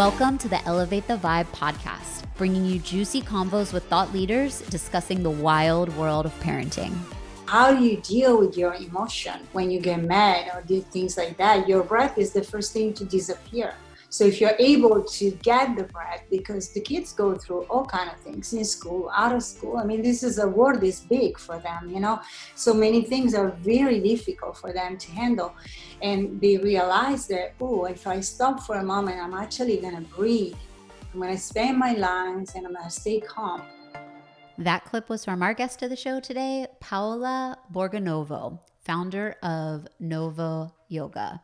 Welcome to the Elevate the Vibe podcast, bringing you juicy convos with thought leaders discussing the wild world of parenting. How do you deal with your emotion when you get mad or do things like that? Your breath is the first thing to disappear. So if you're able to get the breath, because the kids go through all kind of things in school, out of school. I mean, this is a world is big for them, you know. So many things are very difficult for them to handle, and they realize that oh, if I stop for a moment, I'm actually gonna breathe. I'm gonna expand my lungs, and I'm gonna stay calm. That clip was from our guest of the show today, Paola Borgonovo, founder of Novo Yoga.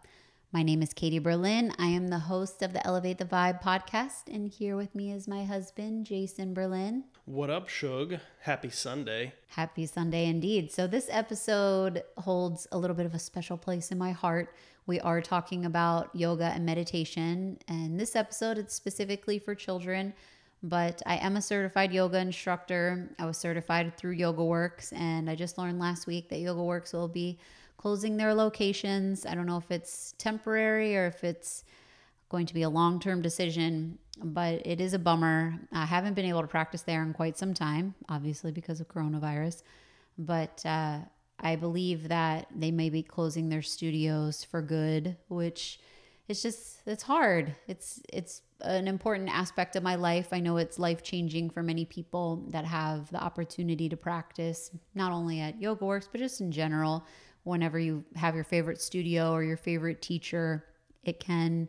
My name is Katie Berlin. I am the host of the Elevate the Vibe podcast, and here with me is my husband, Jason Berlin. What up, Shug? Happy Sunday. Happy Sunday indeed. So, this episode holds a little bit of a special place in my heart. We are talking about yoga and meditation, and this episode it's specifically for children. But I am a certified yoga instructor. I was certified through Yoga Works, and I just learned last week that Yoga Works will be closing their locations. I don't know if it's temporary or if it's going to be a long term decision, but it is a bummer. I haven't been able to practice there in quite some time, obviously because of coronavirus. But uh, I believe that they may be closing their studios for good, which it's just it's hard. It's it's an important aspect of my life. I know it's life changing for many people that have the opportunity to practice not only at Yoga Works but just in general whenever you have your favorite studio or your favorite teacher, it can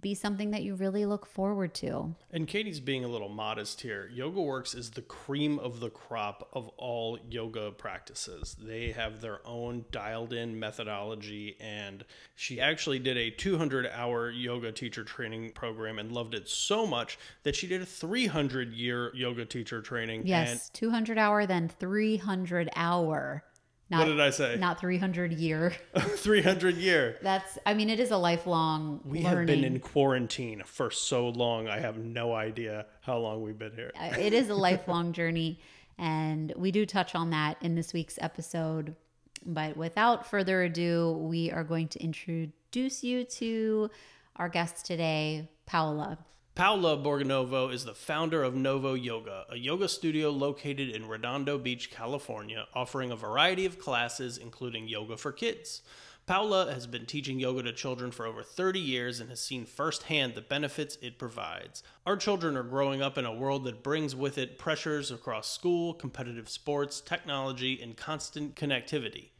be something that you really look forward to. And Katie's being a little modest here. Yoga Works is the cream of the crop of all yoga practices. They have their own dialed in methodology, and she actually did a 200 hour yoga teacher training program and loved it so much that she did a 300 year yoga teacher training. Yes, and 200 hour, then 300 hour not, what did I say? Not 300 year. 300 year. That's, I mean, it is a lifelong We learning. have been in quarantine for so long. I have no idea how long we've been here. Uh, it is a lifelong journey. And we do touch on that in this week's episode. But without further ado, we are going to introduce you to our guest today, Paola. Paola Borgonovo is the founder of Novo Yoga, a yoga studio located in Redondo Beach, California, offering a variety of classes, including yoga for kids. Paola has been teaching yoga to children for over 30 years and has seen firsthand the benefits it provides. Our children are growing up in a world that brings with it pressures across school, competitive sports, technology, and constant connectivity.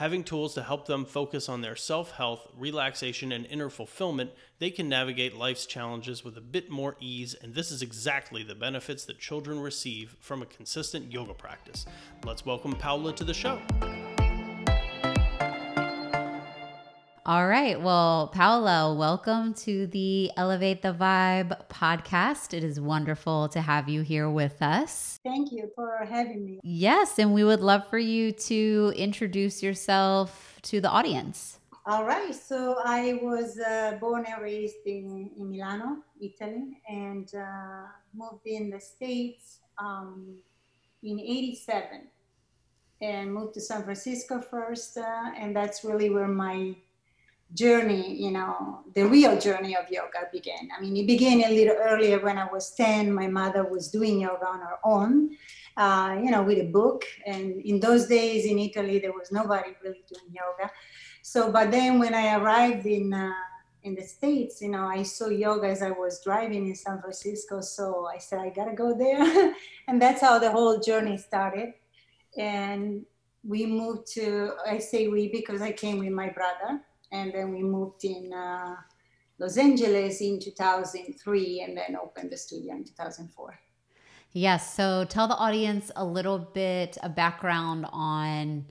Having tools to help them focus on their self health, relaxation, and inner fulfillment, they can navigate life's challenges with a bit more ease, and this is exactly the benefits that children receive from a consistent yoga practice. Let's welcome Paola to the show. All right. Well, Paola, welcome to the Elevate the Vibe podcast. It is wonderful to have you here with us. Thank you for having me. Yes, and we would love for you to introduce yourself to the audience. All right. So I was uh, born and raised in, in Milano, Italy, and uh, moved in the States um, in 87 and moved to San Francisco first. Uh, and that's really where my journey, you know, the real journey of yoga began. I mean, it began a little earlier when I was 10. My mother was doing yoga on her own, uh, you know, with a book. And in those days in Italy, there was nobody really doing yoga. So, but then when I arrived in, uh, in the States, you know, I saw yoga as I was driving in San Francisco. So I said, I gotta go there. and that's how the whole journey started. And we moved to, I say we because I came with my brother and then we moved in uh, Los Angeles in 2003 and then opened the studio in 2004. Yes. So tell the audience a little bit of background on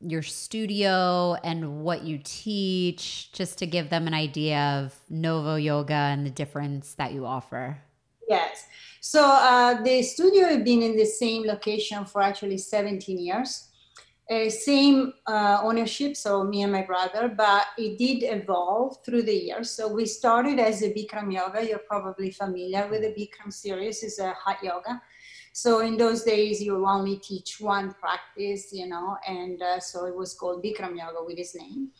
your studio and what you teach, just to give them an idea of Novo Yoga and the difference that you offer. Yes. So uh, the studio has been in the same location for actually 17 years same uh, ownership, so me and my brother, but it did evolve through the years. So we started as a Bikram yoga. You're probably familiar with the Bikram series, is a hot yoga. So in those days, you only teach one practice, you know, and uh, so it was called Bikram yoga with his name.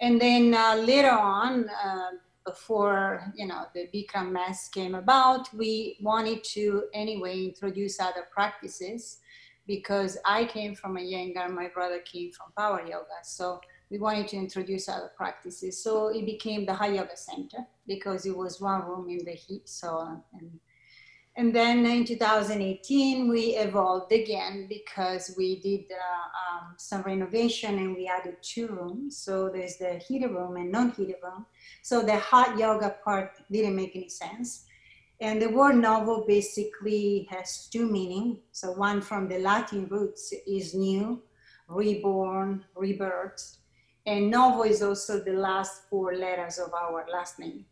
And then uh, later on, uh, before you know the Bikram mess came about, we wanted to anyway introduce other practices because I came from a Iyengar, my brother came from Power Yoga, so we wanted to introduce other practices. So it became the High Yoga Center because it was one room in the heat. So and and then in 2018 we evolved again because we did uh, um, some renovation and we added two rooms. So there's the heated room and non-heated room. So the hot yoga part didn't make any sense. And the word novo basically has two meanings. So one from the Latin roots is new, reborn, rebirth. And novo is also the last four letters of our last name.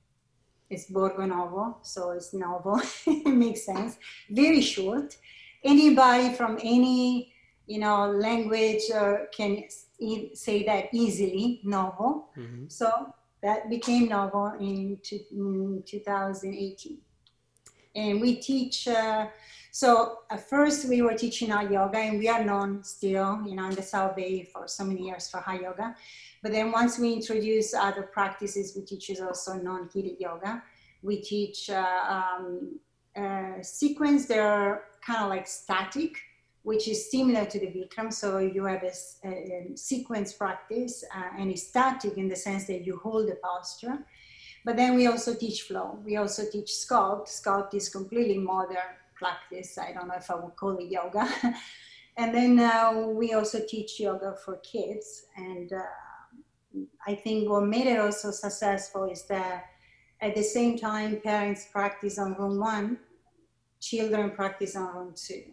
It's Borgo Novo, so it's novo. it makes sense. Very short. Anybody from any you know language uh, can e- say that easily, novo. Mm-hmm. So that became novo in, in 2018 and we teach uh, so at first we were teaching high yoga and we are known still you know in the south bay for so many years for high yoga but then once we introduce other practices we teach is also non-heated yoga we teach uh, um, uh, sequence that are kind of like static which is similar to the Bikram. So you have a, a, sequence practice uh, and it's static in the sense that you hold the posture. But then we also teach flow. We also teach sculpt. Sculpt is completely modern practice. I don't know if I would call it yoga. and then uh, we also teach yoga for kids. And uh, I think what made it also successful is that at the same time, parents practice on room one, children practice on room two.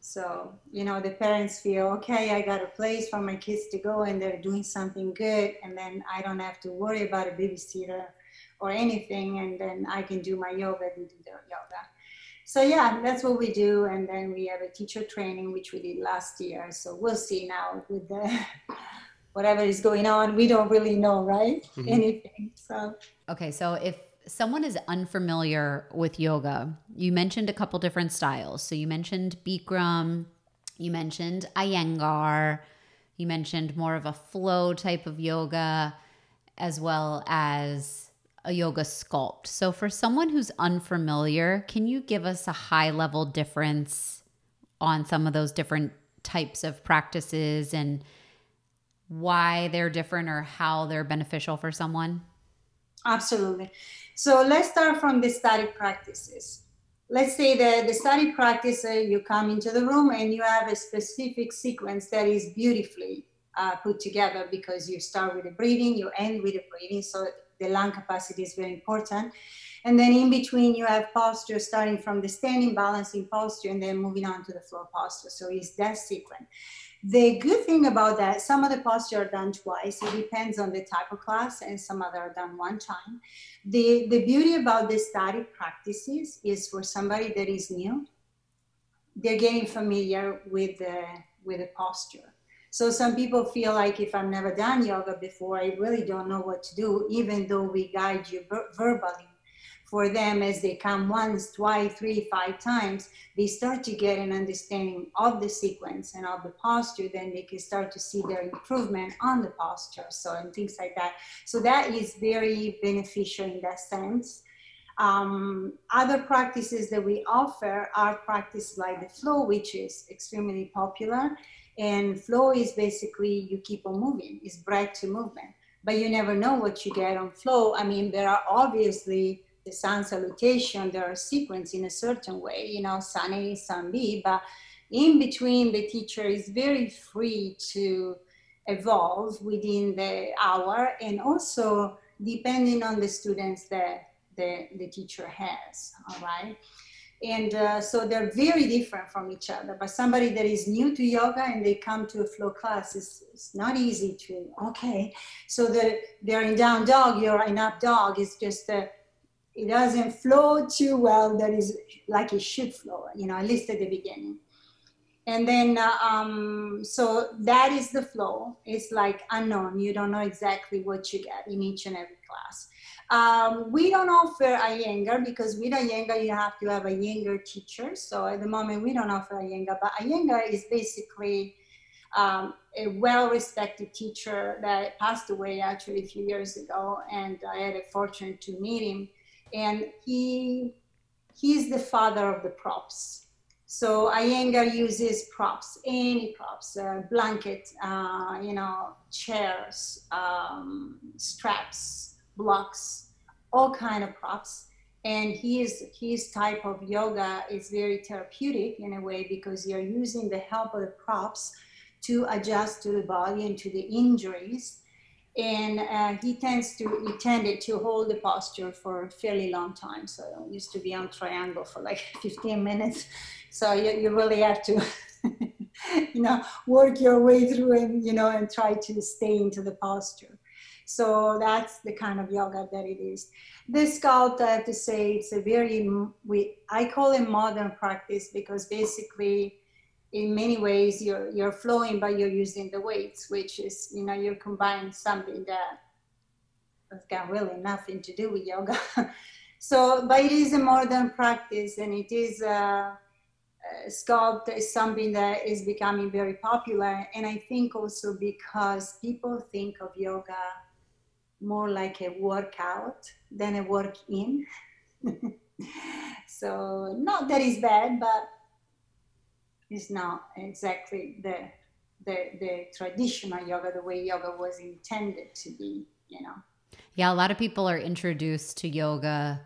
So, you know, the parents feel, okay, I got a place for my kids to go and they're doing something good. And then I don't have to worry about a babysitter or anything. And then I can do my yoga and do their yoga. So, yeah, that's what we do. And then we have a teacher training, which we did last year. So we'll see now with the whatever is going on. We don't really know, right? Mm-hmm. Anything. So, okay. So if someone is unfamiliar with yoga, you mentioned a couple different styles. So you mentioned Bikram, you mentioned Iyengar, you mentioned more of a flow type of yoga, as well as a yoga sculpt. So for someone who's unfamiliar, can you give us a high level difference on some of those different types of practices and why they're different or how they're beneficial for someone? Absolutely. So let's start from the static practices. Let's say that the static practice, uh, you come into the room and you have a specific sequence that is beautifully uh, put together because you start with the breathing, you end with the breathing. So the lung capacity is very important. And then in between, you have posture starting from the standing balancing posture and then moving on to the floor posture. So it's that sequence. The good thing about that, some of the posture are done twice. It depends on the type of class, and some other are done one time. The, the beauty about the static practices is for somebody that is new, they're getting familiar with the, with the posture. So some people feel like if I've never done yoga before, I really don't know what to do, even though we guide you verbally for them as they come once, twice, three, five times, they start to get an understanding of the sequence and of the posture, then they can start to see their improvement on the posture. So, and things like that. So, that is very beneficial in that sense. Um, other practices that we offer are practices like the flow, which is extremely popular. And flow is basically you keep on moving, it's breath to movement. But you never know what you get on flow. I mean, there are obviously the sun salutation, there are sequence in a certain way, you know, sun A, sun B, but in between the teacher is very free to evolve within the hour and also depending on the students that the, the teacher has, all right? And uh, so they're very different from each other. But somebody that is new to yoga and they come to a flow class, it's, it's not easy to, okay. So the, they're in down dog, you're in up dog. It's just a, it doesn't flow too well that is like it should flow you know at least at the beginning and then uh, um, so that is the flow it's like unknown you don't know exactly what you get in each and every class um, we don't offer Iyengar because with a Iyengar you have to have a Iyengar teacher. So at the moment we don't offer a Iyengar, but Iyengar is basically um, a well-respected teacher that passed away actually a few years ago, and I had a fortune to meet him. And he he's the father of the props. So Iyengar uses props, any props, uh, blanket, uh, you know, chairs, um, straps, blocks, all kind of props. And his his type of yoga is very therapeutic in a way because you're using the help of the props to adjust to the body and to the injuries. And uh, he tends to he tended to hold the posture for a fairly long time. So I used to be on triangle for like 15 minutes. So you, you really have to you know work your way through and you know and try to stay into the posture. So that's the kind of yoga that it is. This sculpt, I have to say, it's a very we I call it modern practice because basically in many ways you're you're flowing but you're using the weights which is you know you're combining something that has got really nothing to do with yoga. So but it is a modern practice and it is uh, uh, sculpt is something that is becoming very popular. And i think also because people think of yoga more like a workout than a work in. So not that is bad but is not exactly the, the, the traditional yoga, the way yoga was intended to be, you know. Yeah, a lot of people are introduced to yoga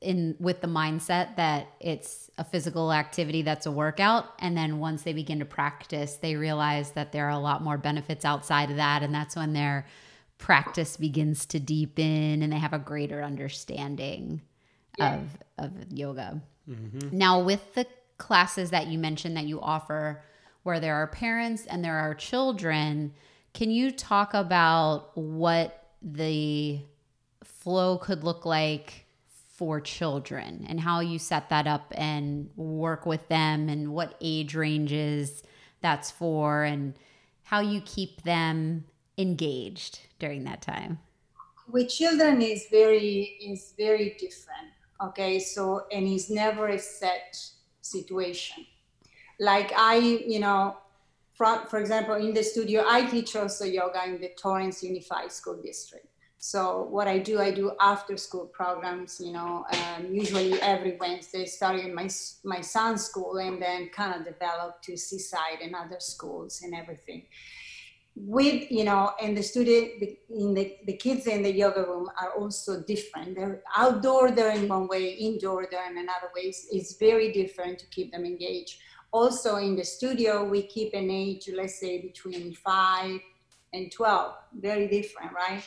in with the mindset that it's a physical activity that's a workout and then once they begin to practice they realize that there are a lot more benefits outside of that and that's when their practice begins to deepen and they have a greater understanding yeah. of of yoga. Mm-hmm. Now with the classes that you mentioned that you offer where there are parents and there are children, can you talk about what the flow could look like for children and how you set that up and work with them and what age ranges that's for and how you keep them engaged during that time? With children is very is very different. Okay, so and it's never a set situation. Like I, you know, from, for example, in the studio, I teach also yoga in the Torrance Unified School District. So what I do, I do after school programs, you know, um, usually every Wednesday, starting my, my son's school and then kind of develop to Seaside and other schools and everything with you know and the student in the, the kids in the yoga room are also different. They're outdoor they're in one way indoor they're in another way. It's very different to keep them engaged. Also in the studio we keep an age let's say between 5 and 12 very different right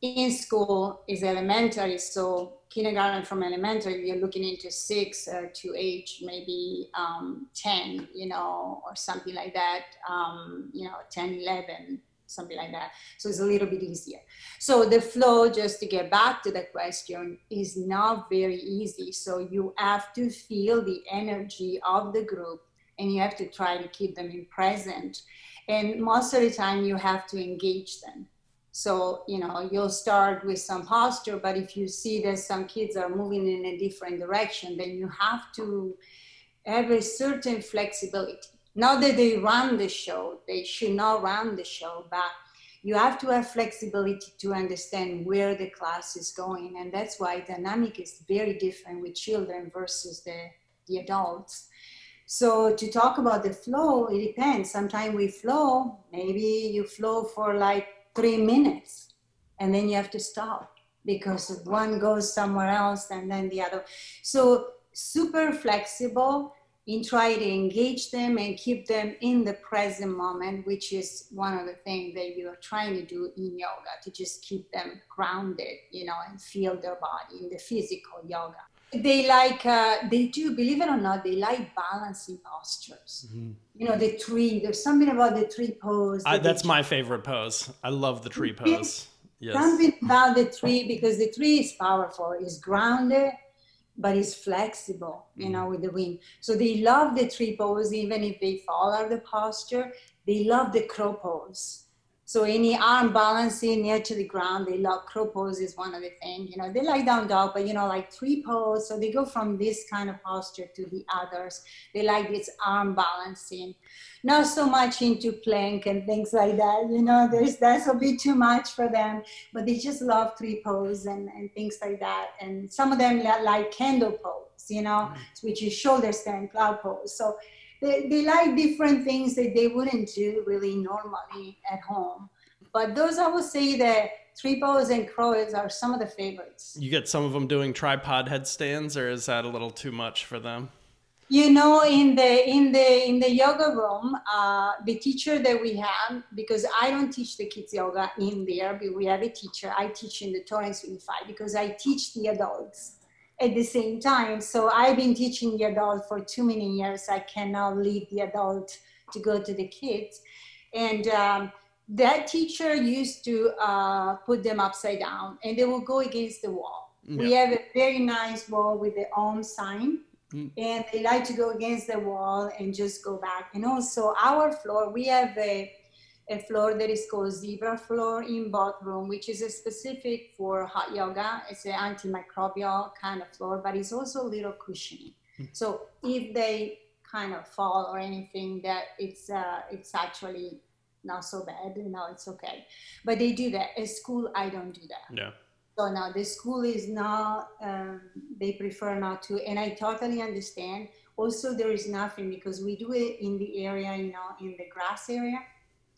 in school is elementary so kindergarten from elementary you're looking into six uh, to age maybe um, 10 you know or something like that um, you know 10 11 something like that. So it's a little bit easier. So the flow just to get back to the question is not very easy. So you have to feel the energy of the group and you have to try to keep them in present. And most of the time you have to engage them so, you know, you'll start with some posture, but if you see that some kids are moving in a different direction, then you have to have a certain flexibility. Not that they run the show, they should not run the show, but you have to have flexibility to understand where the class is going. And that's why dynamic is very different with children versus the, the adults. So to talk about the flow, it depends. Sometimes we flow, maybe you flow for like three minutes and then you have to stop because one goes somewhere else and then the other. So super flexible in trying to engage them and keep them in the present moment, which is one of the things that you are trying to do in yoga to just keep them grounded, you know, and feel their body in the physical yoga. They like, uh, they do, believe it or not, they like balancing postures. Mm-hmm. You know the tree there's something about the tree pose that I, that's my favorite pose. I love the tree pose. Yes. something about the tree because the tree is powerful it's grounded but it's flexible you know with the wind. So they love the tree pose even if they fall out of the posture they love the crow pose So any arm balancing near to the ground, they love crow pose is one of the things. You know, they like down dog, but you know, like tree pose. So they go from this kind of posture to the others. They like this arm balancing. Not so much into plank and things like that. You know, there's that's a bit too much for them. But they just love tree pose and, and things like that. And some of them like candle pose, you know, mm-hmm. which is shoulder stand, plow pose. So they, they like different things that they wouldn't do really normally at home. But those I would say that tree pose and crows are some of the favorites. You get some of them doing tripod headstands, or is that a little too much for them? You know, in the in the in the yoga room, uh, the teacher that we have, because I don't teach the kids yoga in there, but we have a teacher. I teach in the Torrance Unified because I teach the adults at the same time. So I've been teaching the adult for too many years. I cannot leave the adult to go to the kids. And um, that teacher used to uh, put them upside down and they will go against the wall. Yeah. We have a very nice wall with the Om sign. Mm. And they like to go against the wall and just go back. And also, our floor, we have a a floor that is called zebra floor in bathroom, which is a specific for hot yoga. It's an antimicrobial kind of floor, but it's also a little cushiony. Mm. So if they kind of fall or anything, that it's uh, it's actually not so bad. You know, it's okay. But they do that. At school, I don't do that. Yeah. So now the school is not. Um, they prefer not to, and I totally understand. Also, there is nothing because we do it in the area, you know, in the grass area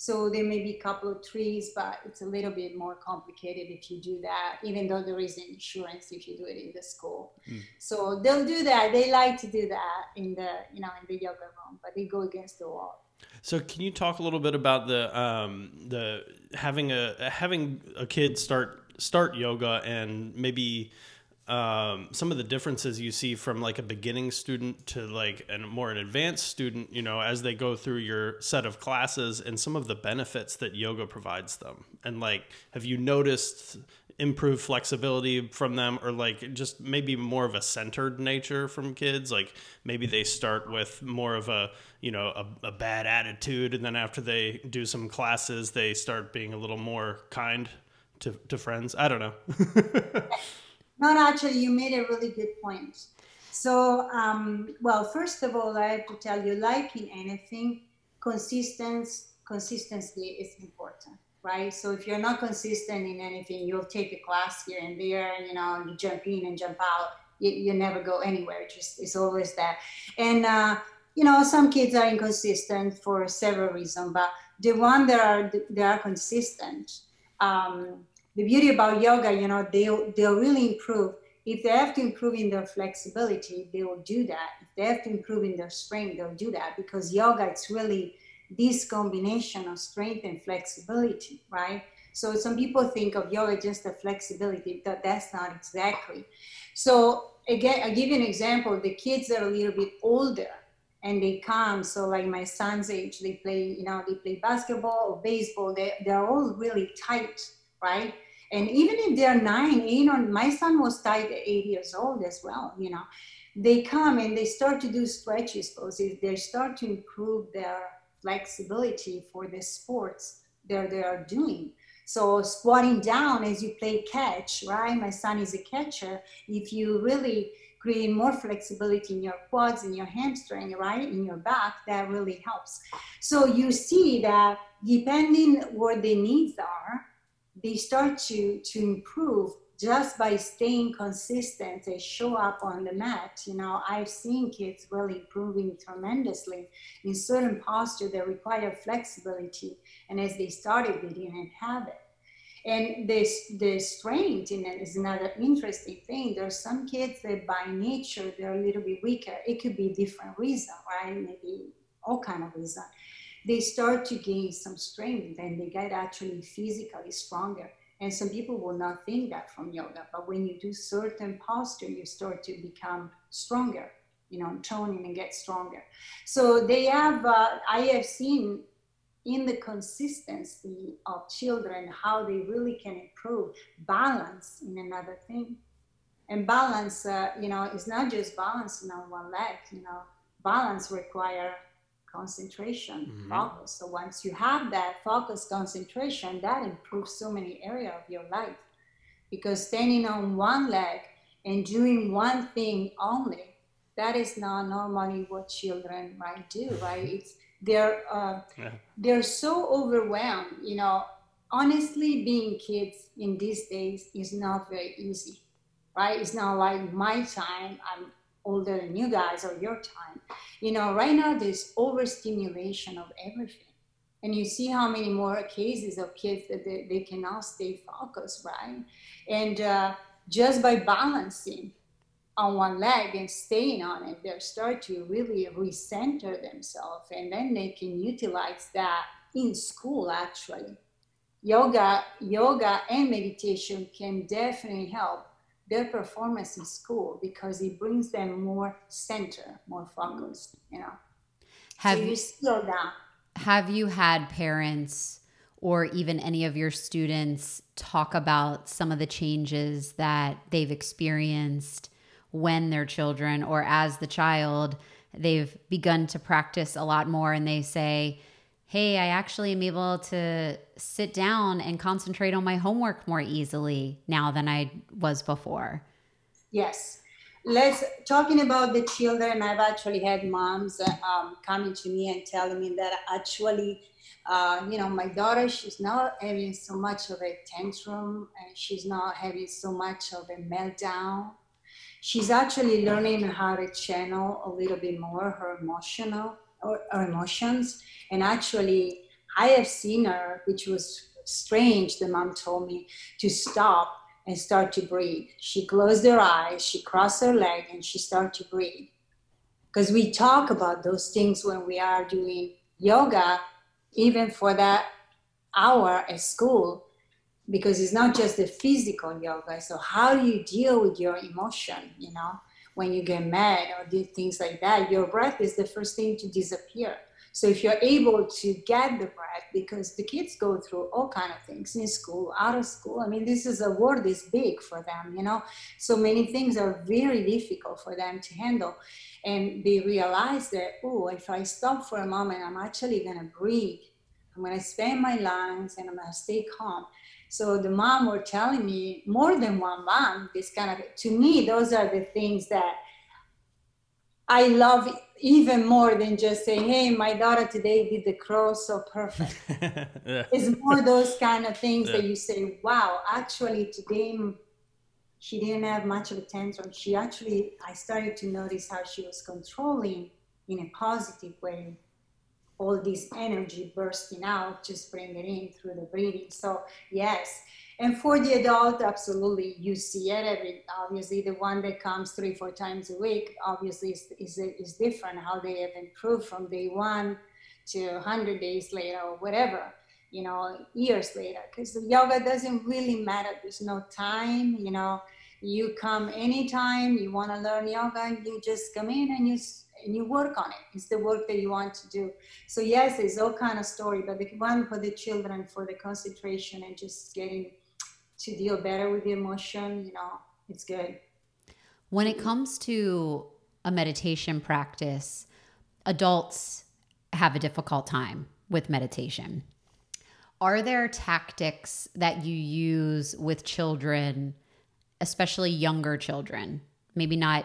so there may be a couple of trees, but it's a little bit more complicated if you do that, even though there is insurance if you do it in the school. Mm. So they'll do that. They like to do that in the, you know, in the yoga room, but they go against the wall. So can you talk a little bit about the um, the having a having a kid start start yoga and maybe um, some of the differences you see from like a beginning student to like a more an advanced student, you know, as they go through your set of classes and some of the benefits that yoga provides them. And like, have you noticed improved flexibility from them or like just maybe more of a centered nature from kids? Like maybe they start with more of a, you know, a, a bad attitude. And then after they do some classes, they start being a little more kind to, to friends. I don't know. No, no, actually, you made a really good point. So, um, well, first of all, I have to tell you, like in anything, consistency, consistency is important, right? So if you're not consistent in anything, you'll take a class here and there, and, you know, you jump in and jump out. You, you never go anywhere. Just it's always that. And uh, you know, some kids are inconsistent for several reasons, but the one that are that are consistent. Um, the beauty about yoga, you know, they'll they'll really improve. If they have to improve in their flexibility, they will do that. If they have to improve in their strength, they'll do that because yoga it's really this combination of strength and flexibility, right? So some people think of yoga just the flexibility. That that's not exactly. So again, I give you an example. The kids that are a little bit older and they come. So like my son's age, they play, you know, they play basketball or baseball. They they're all really tight right? And even if they're nine, you know, my son was tied at eight years old as well, you know. They come and they start to do stretches poses. They start to improve their flexibility for the sports that they are doing. So squatting down as you play catch, right? My son is a catcher. If you really create more flexibility in your quads and your hamstring, right, in your back, that really helps. So you see that depending what the needs are, they start to to improve just by staying consistent they show up on the mat. You know i've seen kids really improving tremendously in certain posture that require flexibility and as they started they didn't have it. And this the strength in it is another interesting thing. There's some kids that by nature they're a little bit weaker. It could be different reason right? Maybe all kind of reason they start to gain some strength and they get actually physically stronger. And some people will not think that from yoga, but when you do certain posture, you start to become stronger, you know, toning and get stronger. So they have, uh, I have seen in the consistency of children how they really can improve balance in another thing. And balance, uh, you know, is not just balancing on one leg, you know, balance require concentration, mm-hmm. focus. So once you have that focus, concentration, that improves so many area of your life. Because standing on one leg and doing one thing only, that is not normally what children might do, right? It's they're uh, yeah. they're so overwhelmed. You know, honestly, being kids in these days is not very easy, right? It's not like my time. I'm older than you guys or your time. You know, right now there's overstimulation of everything. And you see how many more cases of kids that they, they cannot stay focused, right? And uh, just by balancing on one leg and staying on it, they start to really recenter themselves. And then they can utilize that in school actually. Yoga, yoga and meditation can definitely help their performance in school because it brings them more center, more focused, you know. Have so you slow down. Have you had parents or even any of your students talk about some of the changes that they've experienced when their children or as the child they've begun to practice a lot more and they say hey, I actually am able to sit down and concentrate on my homework more easily now than I was before. Yes. Let's talking about the children. I've actually had moms um, coming to me and telling me that actually, uh, you know, my daughter, she's not having so much of a tantrum and she's not having so much of a meltdown. She's actually learning how to channel a little bit more her emotional or, or emotions. And actually, I have seen her, which was strange, the mom told me, to stop and start to breathe. She closed her eyes, she crossed her leg, and she started to breathe. Because we talk about those things when we are doing yoga, even for that hour at school, because it's not just the physical yoga. So, how do you deal with your emotion, you know? When you get mad or do things like that, your breath is the first thing to disappear. So if you're able to get the breath, because the kids go through all kind of things in school, out of school. I mean, this is a world is big for them, you know. So many things are very difficult for them to handle, and they realize that oh, if I stop for a moment, I'm actually gonna breathe. I'm gonna expand my lungs, and I'm gonna stay calm. So the mom were telling me more than one mom, this kind of, to me, those are the things that I love even more than just saying, hey, my daughter today did the crow so perfect. yeah. It's more those kind of things yeah. that you say, wow, actually today she didn't have much of a tantrum. She actually, I started to notice how she was controlling in a positive way all this energy bursting out, just bring it in through the breathing. So yes. And for the adult, absolutely, you see it. Every, obviously, the one that comes three, four times a week, obviously, is, is, is different how they have improved from day one to 100 days later or whatever, you know, years later. Because yoga doesn't really matter. There's no time, you know. You come anytime you want to learn yoga, you just come in and you and you work on it. It's the work that you want to do. So yes, it's all kind of story, but the one for the children, for the concentration and just getting to deal better with the emotion, you know, it's good. When it comes to a meditation practice, adults have a difficult time with meditation. Are there tactics that you use with children, especially younger children? Maybe not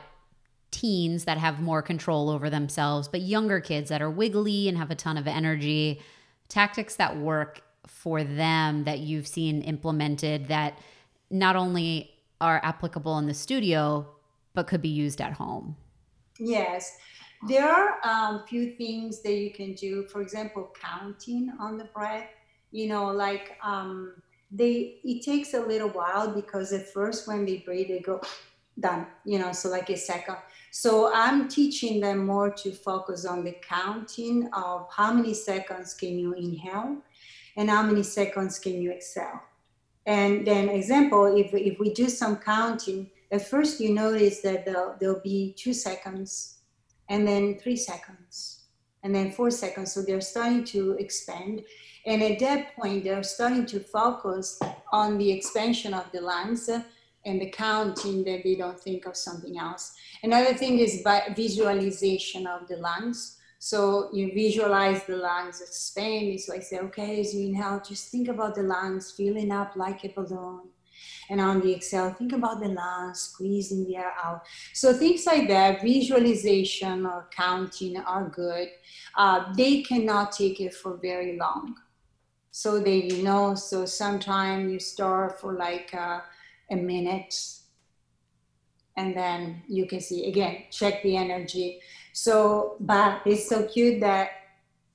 teens that have more control over themselves, but younger kids that are wiggly and have a ton of energy, tactics that work for them that you've seen implemented that not only are applicable in the studio, but could be used at home? Yes. There are a um, few things that you can do. For example, counting on the breath. You know, like um, they it takes a little while because at first when they breathe, they go done. You know, so like a second. So I'm teaching them more to focus on the counting of how many seconds can you inhale and how many seconds can you exhale. And then example, if, if we do some counting, at first you notice that there'll, there'll be two seconds and then three seconds and then four seconds. So they're starting to expand. And at that point, they're starting to focus on the expansion of the lungs and the counting that they don't think of something else. Another thing is visualization of the lungs. So you visualize the lungs expanding. So I say, okay, as you inhale, just think about the lungs filling up like a balloon. And on the exhale, think about the lungs squeezing the air out. So things like that, visualization or counting are good. Uh, they cannot take it for very long. So they, you know, so sometimes you start for like uh, a minute and then you can see again check the energy. So but it's so cute that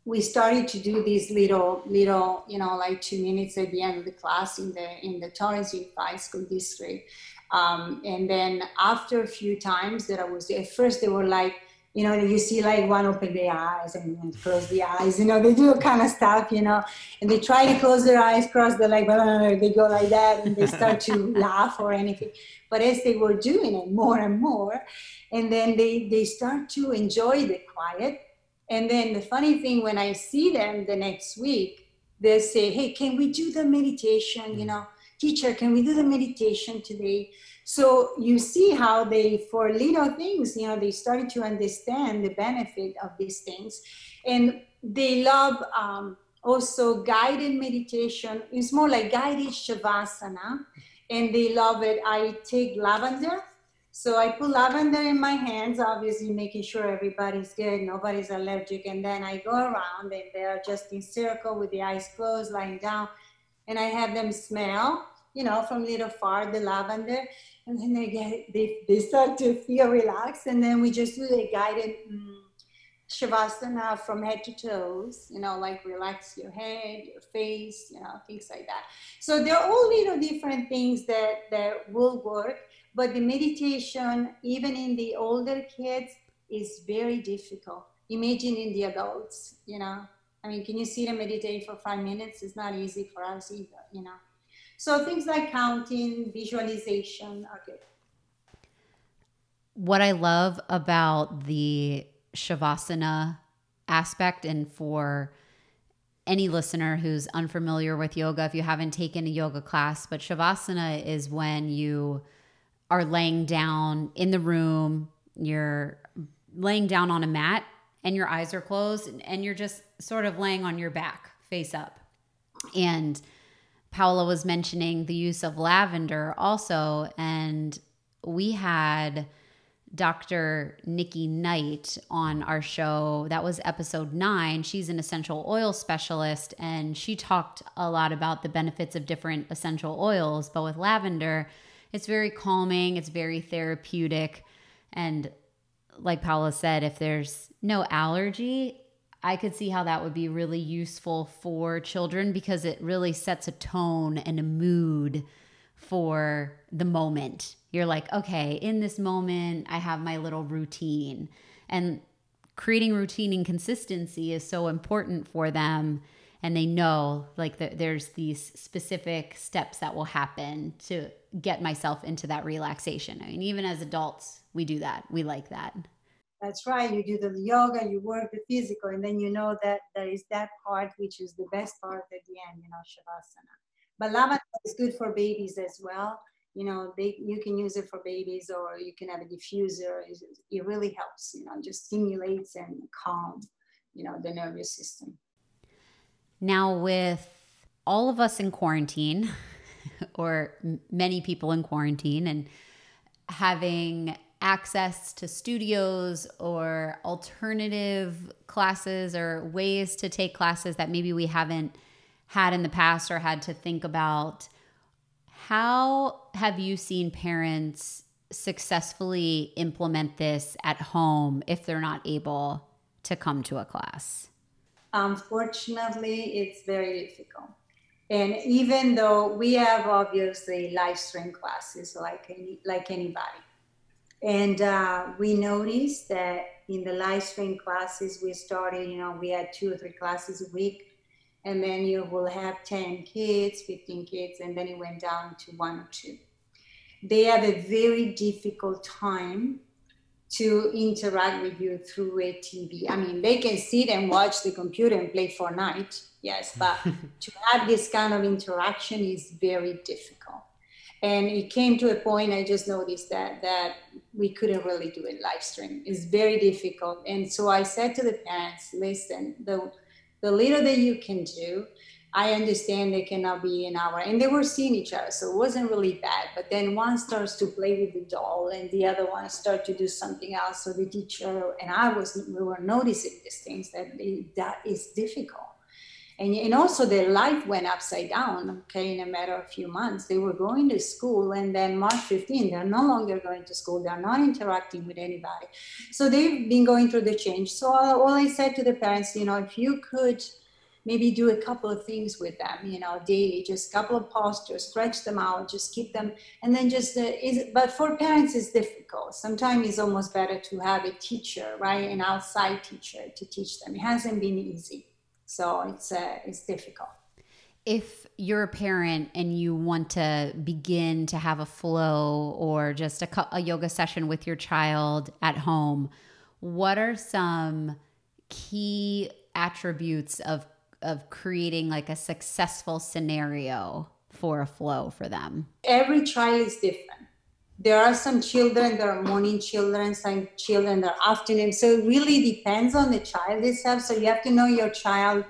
we started to do these little little you know like two minutes at the end of the class in the in the torrance unified school district. Um, and then after a few times that i was there, at first they were like you know, you see like one open their eyes and close the eyes, you know, they do kind of stuff, you know, and they try to close their eyes, cross the like, they go like that and they start to laugh or anything. But as they were doing it more and more, and then they, they start to enjoy the quiet. And then the funny thing, when I see them the next week, they say, hey, can we do the meditation, you mm. know, teacher, can we do the meditation today? So you see how they, for little things, you know, they started to understand the benefit of these things. And they love um, also guided meditation. It's more like guided shavasana. And they love it. I take lavender. So I put lavender in my hands, obviously making sure everybody's good, nobody's allergic. And then I go around and they're just in circle with the eyes closed, lying down. And I have them smell you know, from little far, the lavender, and then they get they, they start to feel relaxed, and then we just do the guided mm, shavasana from head to toes, you know, like relax your head, your face, you know, things like that. So they're all little different things that that will work, but the meditation, even in the older kids, is very difficult. Imagine in the adults, you know. I mean, can you see them meditate for five minutes? It's not easy for us either, you know. So things like counting, visualization are good. What I love about the Shavasana aspect, and for any listener who's unfamiliar with yoga, if you haven't taken a yoga class, but Shavasana is when you are laying down in the room, you're laying down on a mat and your eyes are closed and you're just sort of laying on your back face up. And Paola was mentioning the use of lavender also, and we had Dr. Nikki Knight on our show. That was episode nine. She's an essential oil specialist, and she talked a lot about the benefits of different essential oils. But with lavender, it's very calming, it's very therapeutic. And like Paola said, if there's no allergy, I could see how that would be really useful for children because it really sets a tone and a mood for the moment. You're like, okay, in this moment, I have my little routine. And creating routine and consistency is so important for them. And they know like there's these specific steps that will happen to get myself into that relaxation. I mean, even as adults, we do that. We like that. That's right. You do the yoga, you work the physical, and then you know that there is that part which is the best part at the end, you know, shavasana. But lavender is good for babies as well. You know, they you can use it for babies, or you can have a diffuser. It, it really helps. You know, just stimulates and calm, you know, the nervous system. Now, with all of us in quarantine, or many people in quarantine, and having access to studios or alternative classes or ways to take classes that maybe we haven't had in the past or had to think about. How have you seen parents successfully implement this at home if they're not able to come to a class? Unfortunately, it's very difficult. And even though we have obviously live stream classes like any, like anybody, and uh, we noticed that in the live stream classes, we started, you know, we had two or three classes a week. And then you will have 10 kids, 15 kids, and then it went down to one or two. They have a very difficult time to interact with you through a TV. I mean, they can sit and watch the computer and play Fortnite, yes, but to have this kind of interaction is very difficult. And it came to a point i just noticed that that we couldn't really do it live stream. It's very difficult. And so i said to the parents listen the the little that you can do i understand they cannot be an hour. And they were seeing each other so it wasn't really bad. But then one starts to play with the doll and the other one start to do something else. So the teacher and i was we were noticing these things that that is difficult and, and also their life went upside down okay in a matter of a few months. They were going to school and then march 15 they're no longer going to school. They're not interacting with anybody. So they've been going through the change. So all i said to the parents you know if you could maybe do a couple of things with them you know daily just a couple of postures stretch them out just keep them and then just uh, is but for parents it's difficult. Sometimes it's almost better to have a teacher right an outside teacher to teach them. It hasn't been easy so it's uh, it's difficult. If you're a parent and you want to begin to have a flow or just a, a yoga session with your child at home, what are some key attributes of of creating like a successful scenario for a flow for them? Every child is different. There are some children that are morning children, some children that are afternoon. So it really depends on the child itself. So you have to know your child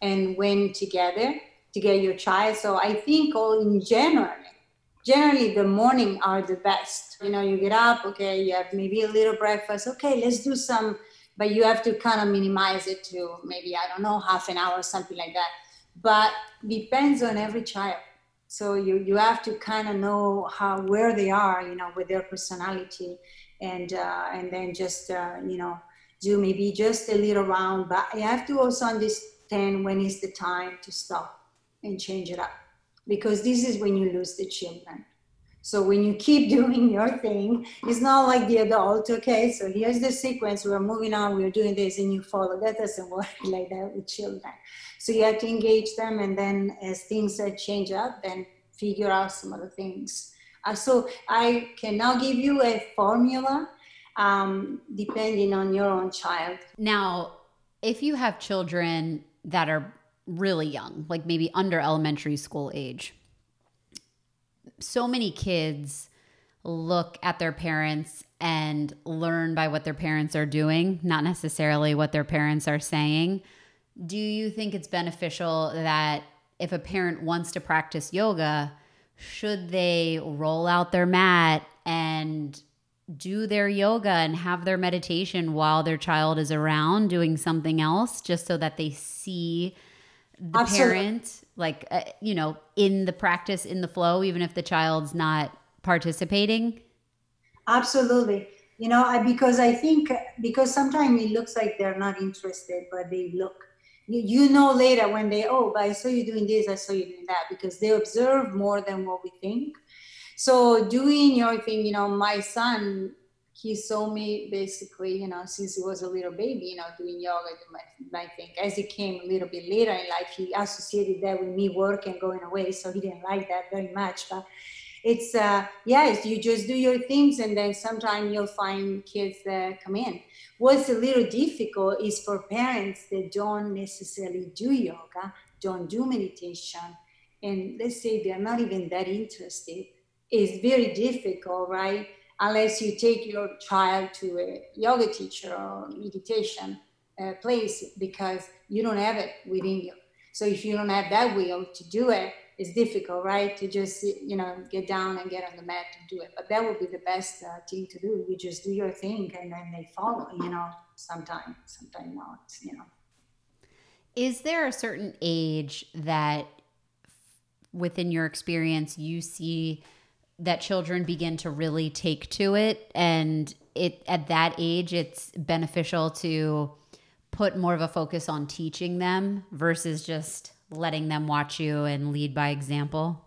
and when together to get your child. So I think all in general, generally the morning are the best. You know, you get up, okay, you have maybe a little breakfast. Okay, let's do some, but you have to kind of minimize it to maybe, I don't know, half an hour, something like that. But depends on every child so you you have to kind of know how where they are you know with their personality and uh, and then just uh, you know do maybe just a little round but you have to also understand when is the time to stop and change it up. Because this is when you lose the children so when you keep doing your thing it's not like the adult okay so here's the sequence we're moving on we're doing this and you follow that doesn't work like that with children so you have to engage them, and then as things change up, then figure out some other things. Uh, so I can now give you a formula um, depending on your own child. Now, if you have children that are really young, like maybe under elementary school age, so many kids look at their parents and learn by what their parents are doing, not necessarily what their parents are saying. Do you think it's beneficial that if a parent wants to practice yoga, should they roll out their mat and do their yoga and have their meditation while their child is around doing something else just so that they see the Absolutely. parent like uh, you know in the practice in the flow even if the child's not participating? Absolutely. You know I, because i think because sometimes it looks like they're not interested but they look. You, you know later when they oh but i saw you doing this i saw you doing that because they observe more than what we think. So doing your thing you know my son he saw me basically you know since he was a little baby you know doing yoga doing my, my thing as he came a little bit later in life he associated that with me working and going away so he didn't like that very much but it's uh yes you just do your things and then sometimes you'll find kids that come in. What's a little difficult is for parents that don't necessarily do yoga don't do meditation and let's say they're not even that interested it's very difficult right unless you take your child to a yoga teacher or meditation uh, place because you don't have it within you so if you don't have that will to do it it's difficult, right? To just you know get down and get on the mat and do it. But that would be the best uh, thing to do. You just do your thing, and then they follow. You know, sometime, sometime not. You know. Is there a certain age that, within your experience, you see that children begin to really take to it, and it at that age, it's beneficial to put more of a focus on teaching them versus just letting them watch you and lead by example?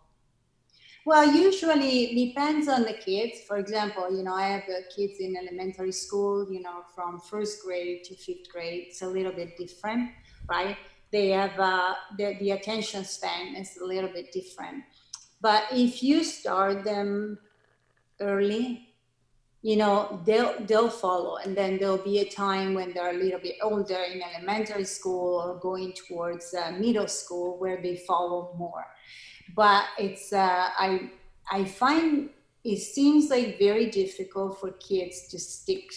Well, usually depends on the kids. For example, you know, I have kids in elementary school, you know, from first grade to fifth grade. It's a little bit different, right? They have uh, the, the attention span is a little bit different. But if you start them early, you know they'll they'll follow and then there'll be a time when they're a little bit older in elementary school or going towards uh, middle school where they follow more but it's uh, i I find it seems like very difficult for kids to stick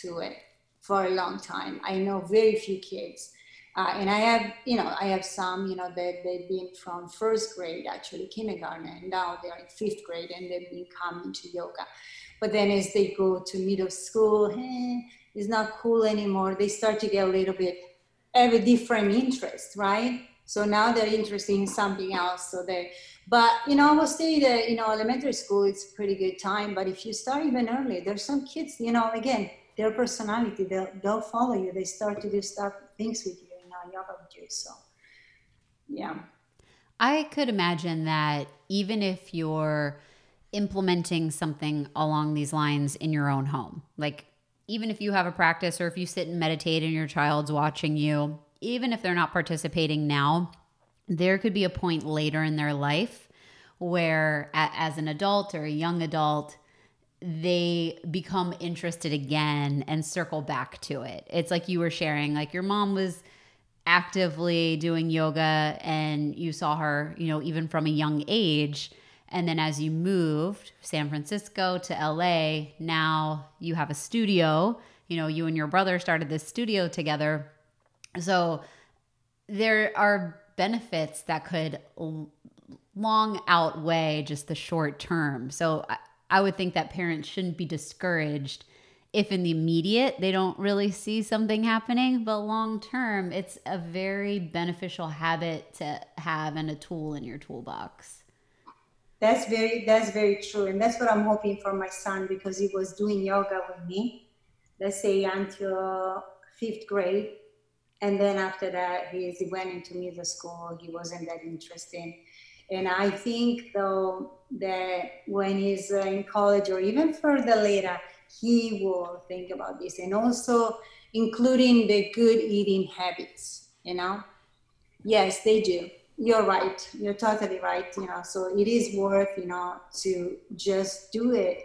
to it for a long time. I know very few kids. Uh, and I have, you know, I have some, you know, that they've been from first grade, actually kindergarten, and now they're in fifth grade and they've been coming to yoga. But then as they go to middle school, eh, it's not cool anymore. They start to get a little bit have a different interest, right? So now they're interested in something else. So they, but you know, I will say that you know, elementary school it's pretty good time. But if you start even early, there's some kids, you know, again, their personality, they'll they'll follow you. They start to do stuff, things with you, you. So, yeah. I could imagine that even if you're implementing something along these lines in your own home, like even if you have a practice or if you sit and meditate and your child's watching you, even if they're not participating now, there could be a point later in their life where, as an adult or a young adult, they become interested again and circle back to it. It's like you were sharing, like your mom was actively doing yoga and you saw her, you know, even from a young age. And then as you moved San Francisco to LA, now you have a studio. You know, you and your brother started this studio together. So there are benefits that could long outweigh just the short term. So I, I would think that parents shouldn't be discouraged if in the immediate they don't really see something happening, but long term, it's a very beneficial habit to have and a tool in your toolbox. That's very that's very true, and that's what I'm hoping for my son because he was doing yoga with me, let's say until fifth grade, and then after that he, went into middle school. He wasn't that interested, and I think though that when he's uh, in college or even further later, he will think about this, and also including the good eating habits. You know, yes, they do. You're right. You're totally right you know? So it is worth you know to just do it.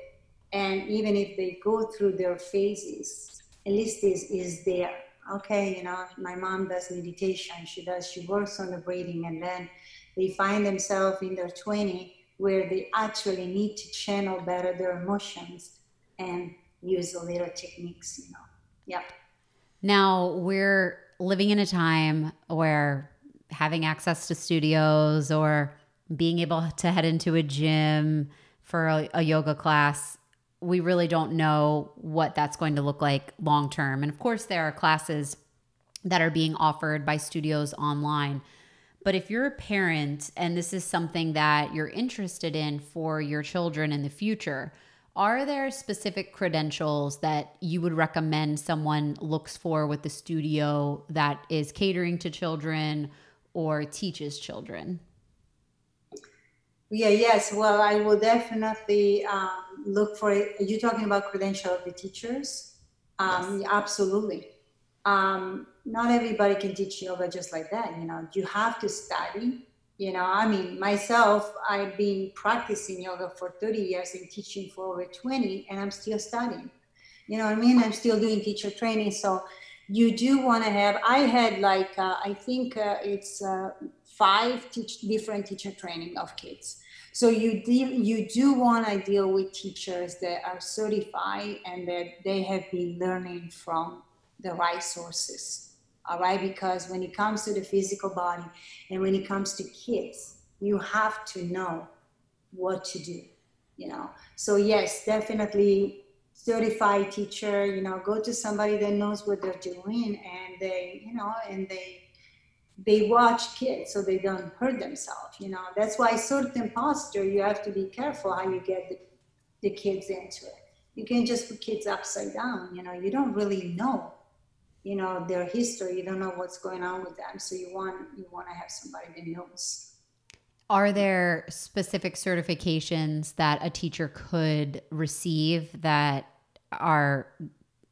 And even if they go through their phases at least is is there. Okay you know my mom does meditation. She does she works on the breathing and then they find themselves in their 20 where they actually need to channel better their emotions and use the little techniques you know. Yep. now we're living in a time where having access to studios or being able to head into a gym for a, a yoga class we really don't know what that's going to look like long term. And of course there are classes that are being offered by studios online. But if you're a parent and this is something that you're interested in for your children in the future are there specific credentials that you would recommend someone looks for with the studio that is catering to children or teaches children? Yeah, yes. Well, I will definitely um, look for it. Are you talking about credential of the teachers? Um, yes. Absolutely. Um, not everybody can teach yoga just like that. You know, you have to study. You know, I mean, myself, I've been practicing yoga for 30 years and teaching for over 20, and I'm still studying. You know what I mean? I'm still doing teacher training. So you do want to have i had like uh, i think uh, it's uh, five teach, different teacher training of kids so you do, you do want to deal with teachers that are certified and that they have been learning from the right sources all right? Because when it comes to the physical body and when it comes to kids you have to know what to do you know? So yes definitely certified teacher you know go to somebody that knows what they're doing and they you know and they they watch kids so they don't hurt themselves you know? That's why certain posture you have to be careful how you get the, the kids into it. You can't just put kids upside down you know? You don't really know you know their history you don't know what's going on with them so you want you want to have somebody that knows are there specific certifications that a teacher could receive that are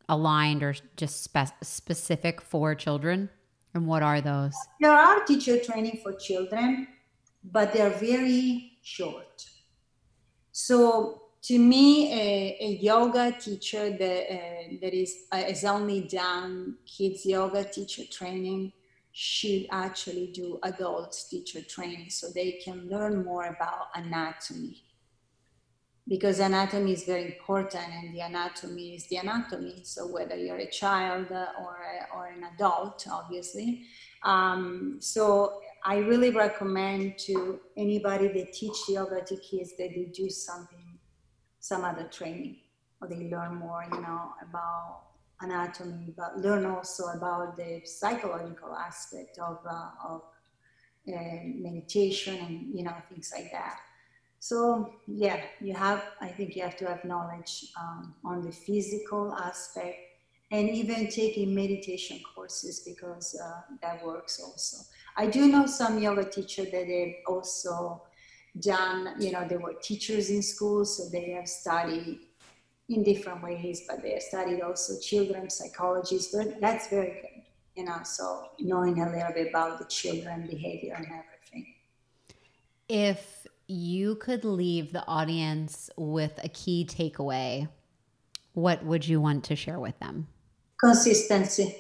aligned or just spe- specific for children? And what are those? There are teacher training for children, but they're very short. So to me, a, a yoga teacher that, uh, that is, uh, is only done kids yoga teacher training should actually do adult teacher training so they can learn more about anatomy because anatomy is very important and the anatomy is the anatomy. So whether you're a child or, or an adult, obviously. Um, so I really recommend to anybody that teach yoga to kids that they do something, some other training, or they learn more, you know, about anatomy, but learn also about the psychological aspect of, uh, of uh, meditation and, you know, things like that. So yeah, you have. I think you have to have knowledge um, on the physical aspect, and even taking meditation courses because uh, that works also. I do know some yoga teacher that they've also done. You know, they were teachers in school, so they have studied in different ways, but they have studied also children psychology. So that's very good. You know, so knowing a little bit about the children behavior and everything. If you could leave the audience with a key takeaway, what would you want to share with them? Consistency.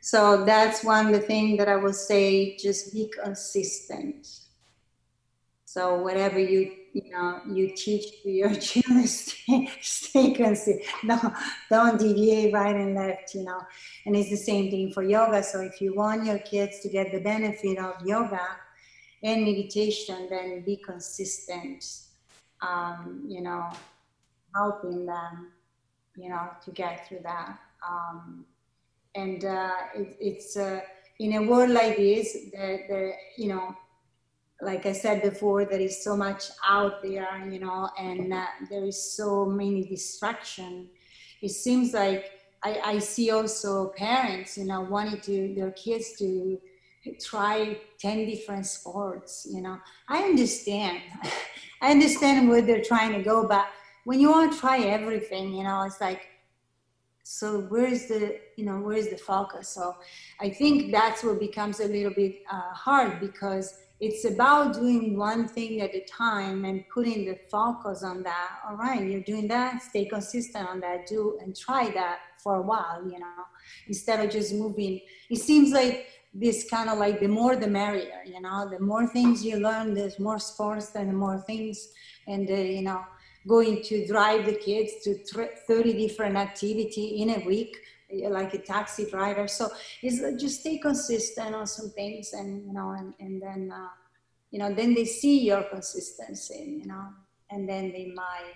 So that's one the thing that I would say just be consistent. So whatever you you know you teach to your children, stay, stay consistent. No, don't deviate right and left. You know, and it's the same thing for yoga. So if you want your kids to get the benefit of yoga, and meditation, then be consistent, um, you know, helping them, you know, to get through that. Um, and uh, it, it's uh, in a world like this, that you know, like I said before, there is so much out there, you know, and uh, there is so many distraction. It seems like I, I see also parents, you know, wanting to their kids to try 10 different sports you know. I understand. I understand where they're trying to go but when you want to try everything you know it's like so where's the you know where's the focus? So i think that's what becomes a little bit uh, hard because it's about doing one thing at a time and putting the focus on that. All right you're doing that stay consistent on that do and try that for a while you know instead of just moving. It seems like this kind of like the more the merrier you know the more things you learn there's more sports and more things and uh, you know going to drive the kids to 30 different activity in a week like a taxi driver so it's uh, just stay consistent on some things and you know and, and then uh, you know then they see your consistency you know and then they might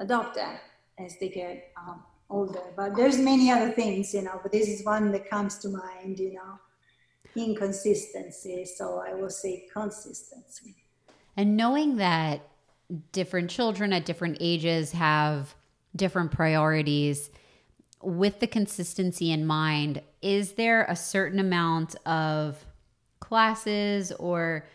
adopt that as they get um, older but there's many other things you know but this is one that comes to mind you know inconsistency. So I will say consistency. And knowing that different children at different ages have different priorities, with the consistency in mind, is there a certain amount of classes or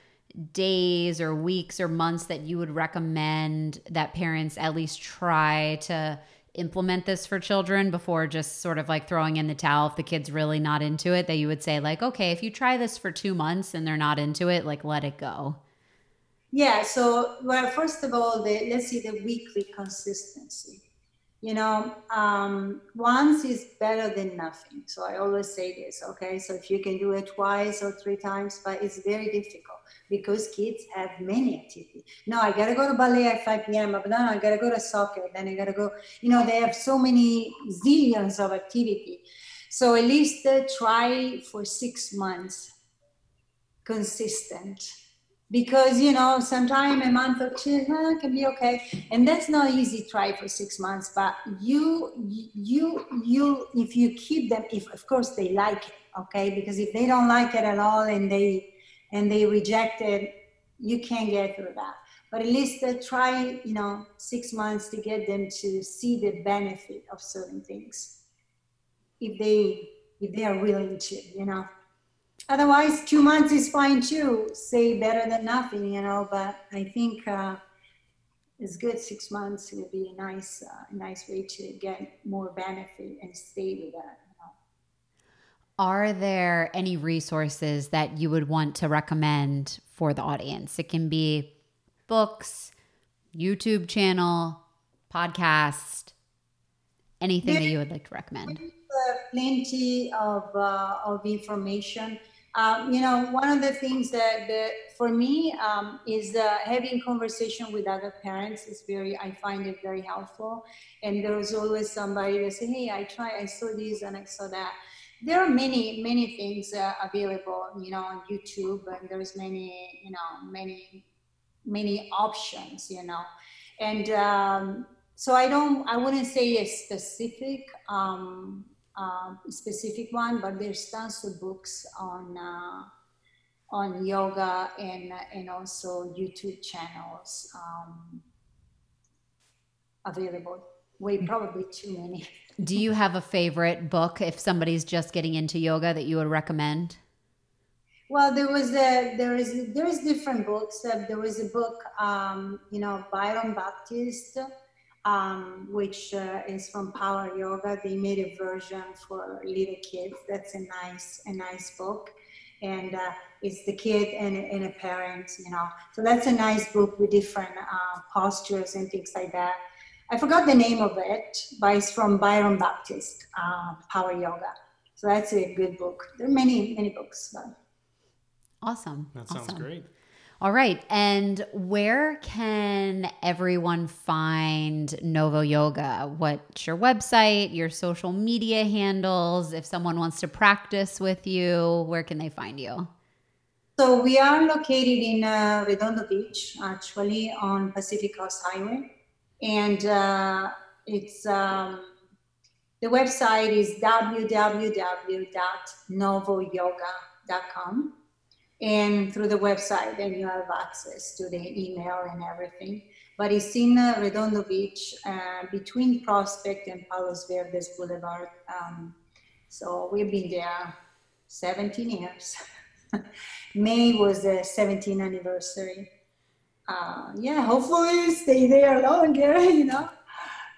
days or weeks or months that you would recommend that parents at least try to implement this for children before just sort of like throwing in the towel if the kid's really not into it? That you would say like okay if you try this for 2 months and they're not into it like let it go. Yeah so well first of all the let's see the weekly consistency you know um, once is better than nothing so i always say this okay so if you can do it twice or three times but it's very difficult because kids have many activities. No, I gotta go to ballet at 5 p.m., but then I gotta go to soccer, then I gotta go, you know, they have so many zillions of activity. So at least uh, try for six months consistent because you know sometime a month or two uh, can be okay and that's not easy try for six months but you you you if you keep them if of course they like it okay because if they don't like it at all and they and they reject it, you can't get through that. But at least uh, try, you know, six months to get them to see the benefit of certain things. If they if they are willing to, you know. Otherwise, two months is fine too. Say better than nothing, you know. But I think uh, it's good. Six months would be a nice, uh, nice way to get more benefit and stay with that. Are there any resources that you would want to recommend for the audience? It can be books, YouTube channel, podcast, anything that you would like to recommend. Uh, plenty of, uh, of information. Um, you know, one of the things that, that for me um, is uh, having conversation with other parents is very, I find it very helpful. And there's always somebody that say, hey, I try, I saw this and I saw that. There are many, many things uh, available, you know, on YouTube, and there's many, you know, many, many options, you know. And um, so I don't, I wouldn't say a specific um, uh, specific one, but there's tons of books on uh, on yoga and and also YouTube channels um, available. Way Mm. probably too many. Do you have a favorite book if somebody's just getting into yoga that you would recommend? Well, there was a there is there is different books. Uh, there was a book, um, you know, Baron Baptiste, um, which uh, is from Power Yoga. They made a version for little kids. That's a nice a nice book, and uh, it's the kid and, and a parent, you know. So that's a nice book with different uh, postures and things like that. I forgot the name of it, but it's from Baron Baptiste, uh, Power Yoga. So that's a good book. There are many many books, but. Awesome. That sounds awesome. great. All right. And where can everyone find Novo Yoga? What's your website, your social media handles? If someone wants to practice with you, where can they find you? So we are located in uh, Redondo Beach, actually on Pacific Coast Highway, and uh, it's um, the website is www.novoyoga.com, and through the website, then you have access to the email and everything. But it's in uh, Redondo Beach, uh, between Prospect and Palos Verdes Boulevard. Um, so we've been there 17 years. May was the 17th anniversary. Uh, yeah, hopefully stay there longer, you know.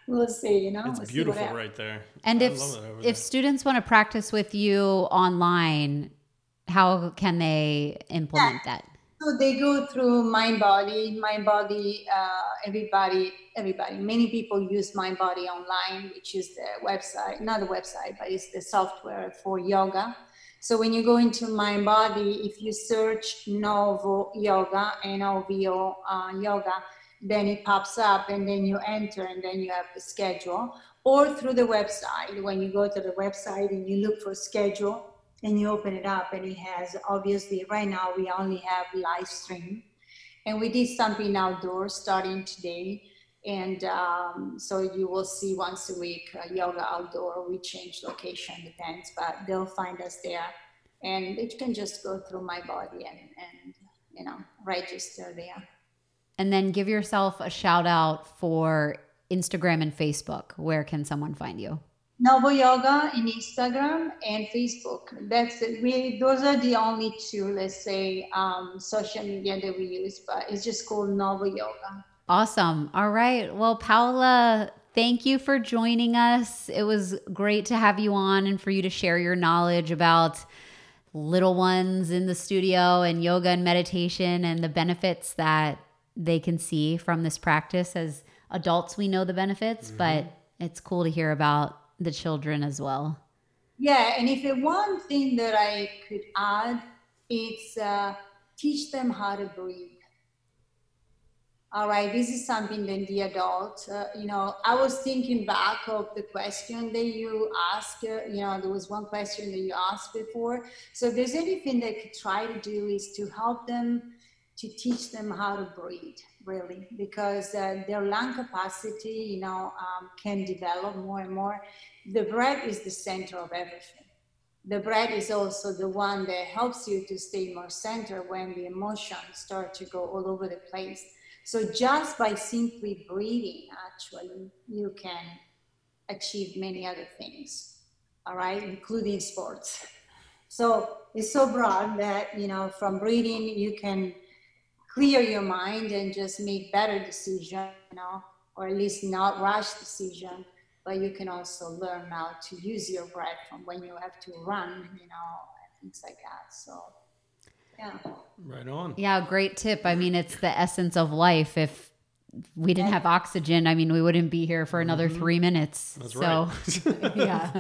We'll see, you know. It's we'll beautiful right there. And I if love it over if there. students want to practice with you online, how can they implement that? So they go through Mindbody, Mind Body. Uh, everybody, everybody, many people use Mindbody online, which is the website, not the website, but it's the software for yoga. So when you go into Mindbody, if you search Novo Yoga, N-O-V-O uh, Yoga, then it pops up, and then you enter, and then you have the schedule. Or through the website, when you go to the website and you look for schedule, and you open it up and it has obviously right now we only have live stream. And we did something outdoors starting today. And um, so you will see once a week uh, yoga outdoor. We change location depends but they'll find us there. And they can just go through Mindbody and, and you know register there. And then give yourself a shout out for Instagram and Facebook. Where can someone find you? Novo Yoga in Instagram and Facebook. That's it. We those are the only two, let's say, um, social media that we use. But it's just called Novo Yoga. Awesome. All right. Well, Paola, thank you for joining us. It was great to have you on and for you to share your knowledge about little ones in the studio and yoga and meditation and the benefits that they can see from this practice. As adults, we know the benefits, but it's cool to hear about the children as well. Yeah, and if it, one thing that I could add, it's uh, teach them how to breathe. All right, this is something that the adult, uh, you know, I was thinking back of the question that you asked, uh, you know, there was one question that you asked before. So if there's anything they could try to do is to help them to teach them how to breathe, really, because uh, their lung capacity, you know, um, can develop more and more. The breath is the center of everything. The breath is also the one that helps you to stay more centered when the emotions start to go all over the place. So just by simply breathing, actually, you can achieve many other things, all right, including sports. So it's so broad that, you know, from breathing, you can clear your mind and just make better decision, you know, or at least not rush decision. But you can also learn how to use your breath from when you have to run, you know, things like that. So, yeah. Right on. Yeah, great tip. I mean, it's the essence of life. If we didn't have oxygen, I mean, we wouldn't be here for another mm-hmm. three minutes. That's so, right. yeah.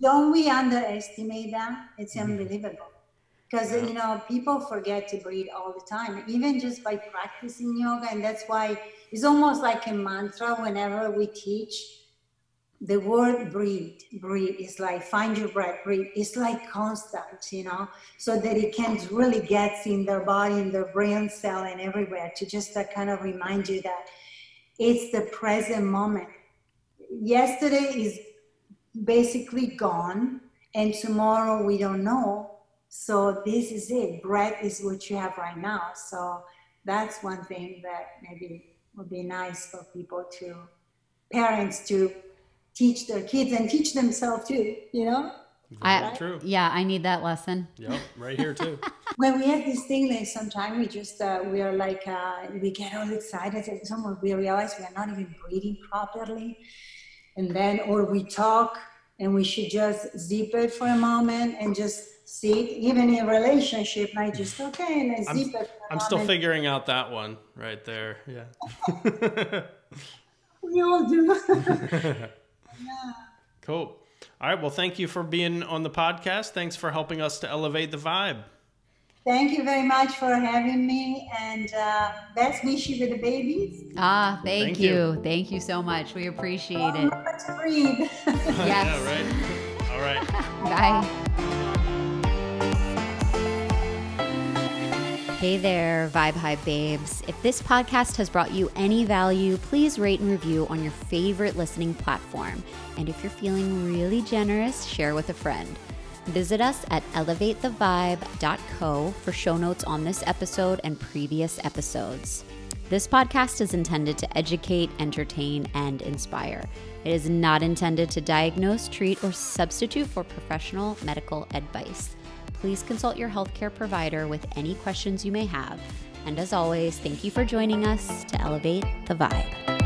Don't we underestimate that? It's mm-hmm. unbelievable. Because Yeah. you know people forget to breathe all the time even just by practicing yoga and that's why it's almost like a mantra whenever we teach the word breathe. Breathe is like find your breath breathe. It's like constant you know so that it can really get in their body in their brain cell and everywhere to just to kind of remind you that it's the present moment. Yesterday is basically gone and tomorrow we don't know so this is it breath is what you have right now so that's one thing that maybe would be nice for people to parents to teach their kids and teach themselves too you know I- Very true. Yeah, I need that lesson. Yep, right here too. when we have this thing that sometimes we just uh, we are like uh, we get all excited and someone we realize we are not even breathing properly and then or we talk and we should just zip it for a moment and just sit even in relationship I just okay let's I'm- zip it for a I'm still moment. figuring out that one right there. Yeah. we all do yeah. cool. All right. Well, thank you for being on the podcast. Thanks for helping us to elevate the vibe. thank you very much for having me and uh, best wishes with the babies Ah, thank, Thank you. you. Thank you so much. We appreciate it. remember to breathe Yes. yeah, right. All right. Bye. Hey there, Vibe Hive babes. If this podcast has brought you any value, please rate and review on your favorite listening platform. And if you're feeling really generous, share with a friend. Visit us at elevatethevibe.co for show notes on this episode and previous episodes. This podcast is intended to educate, entertain, and inspire. It is not intended to diagnose, treat, or substitute for professional medical advice. Please consult your healthcare provider with any questions you may have. And as always, thank you for joining us to elevate the vibe.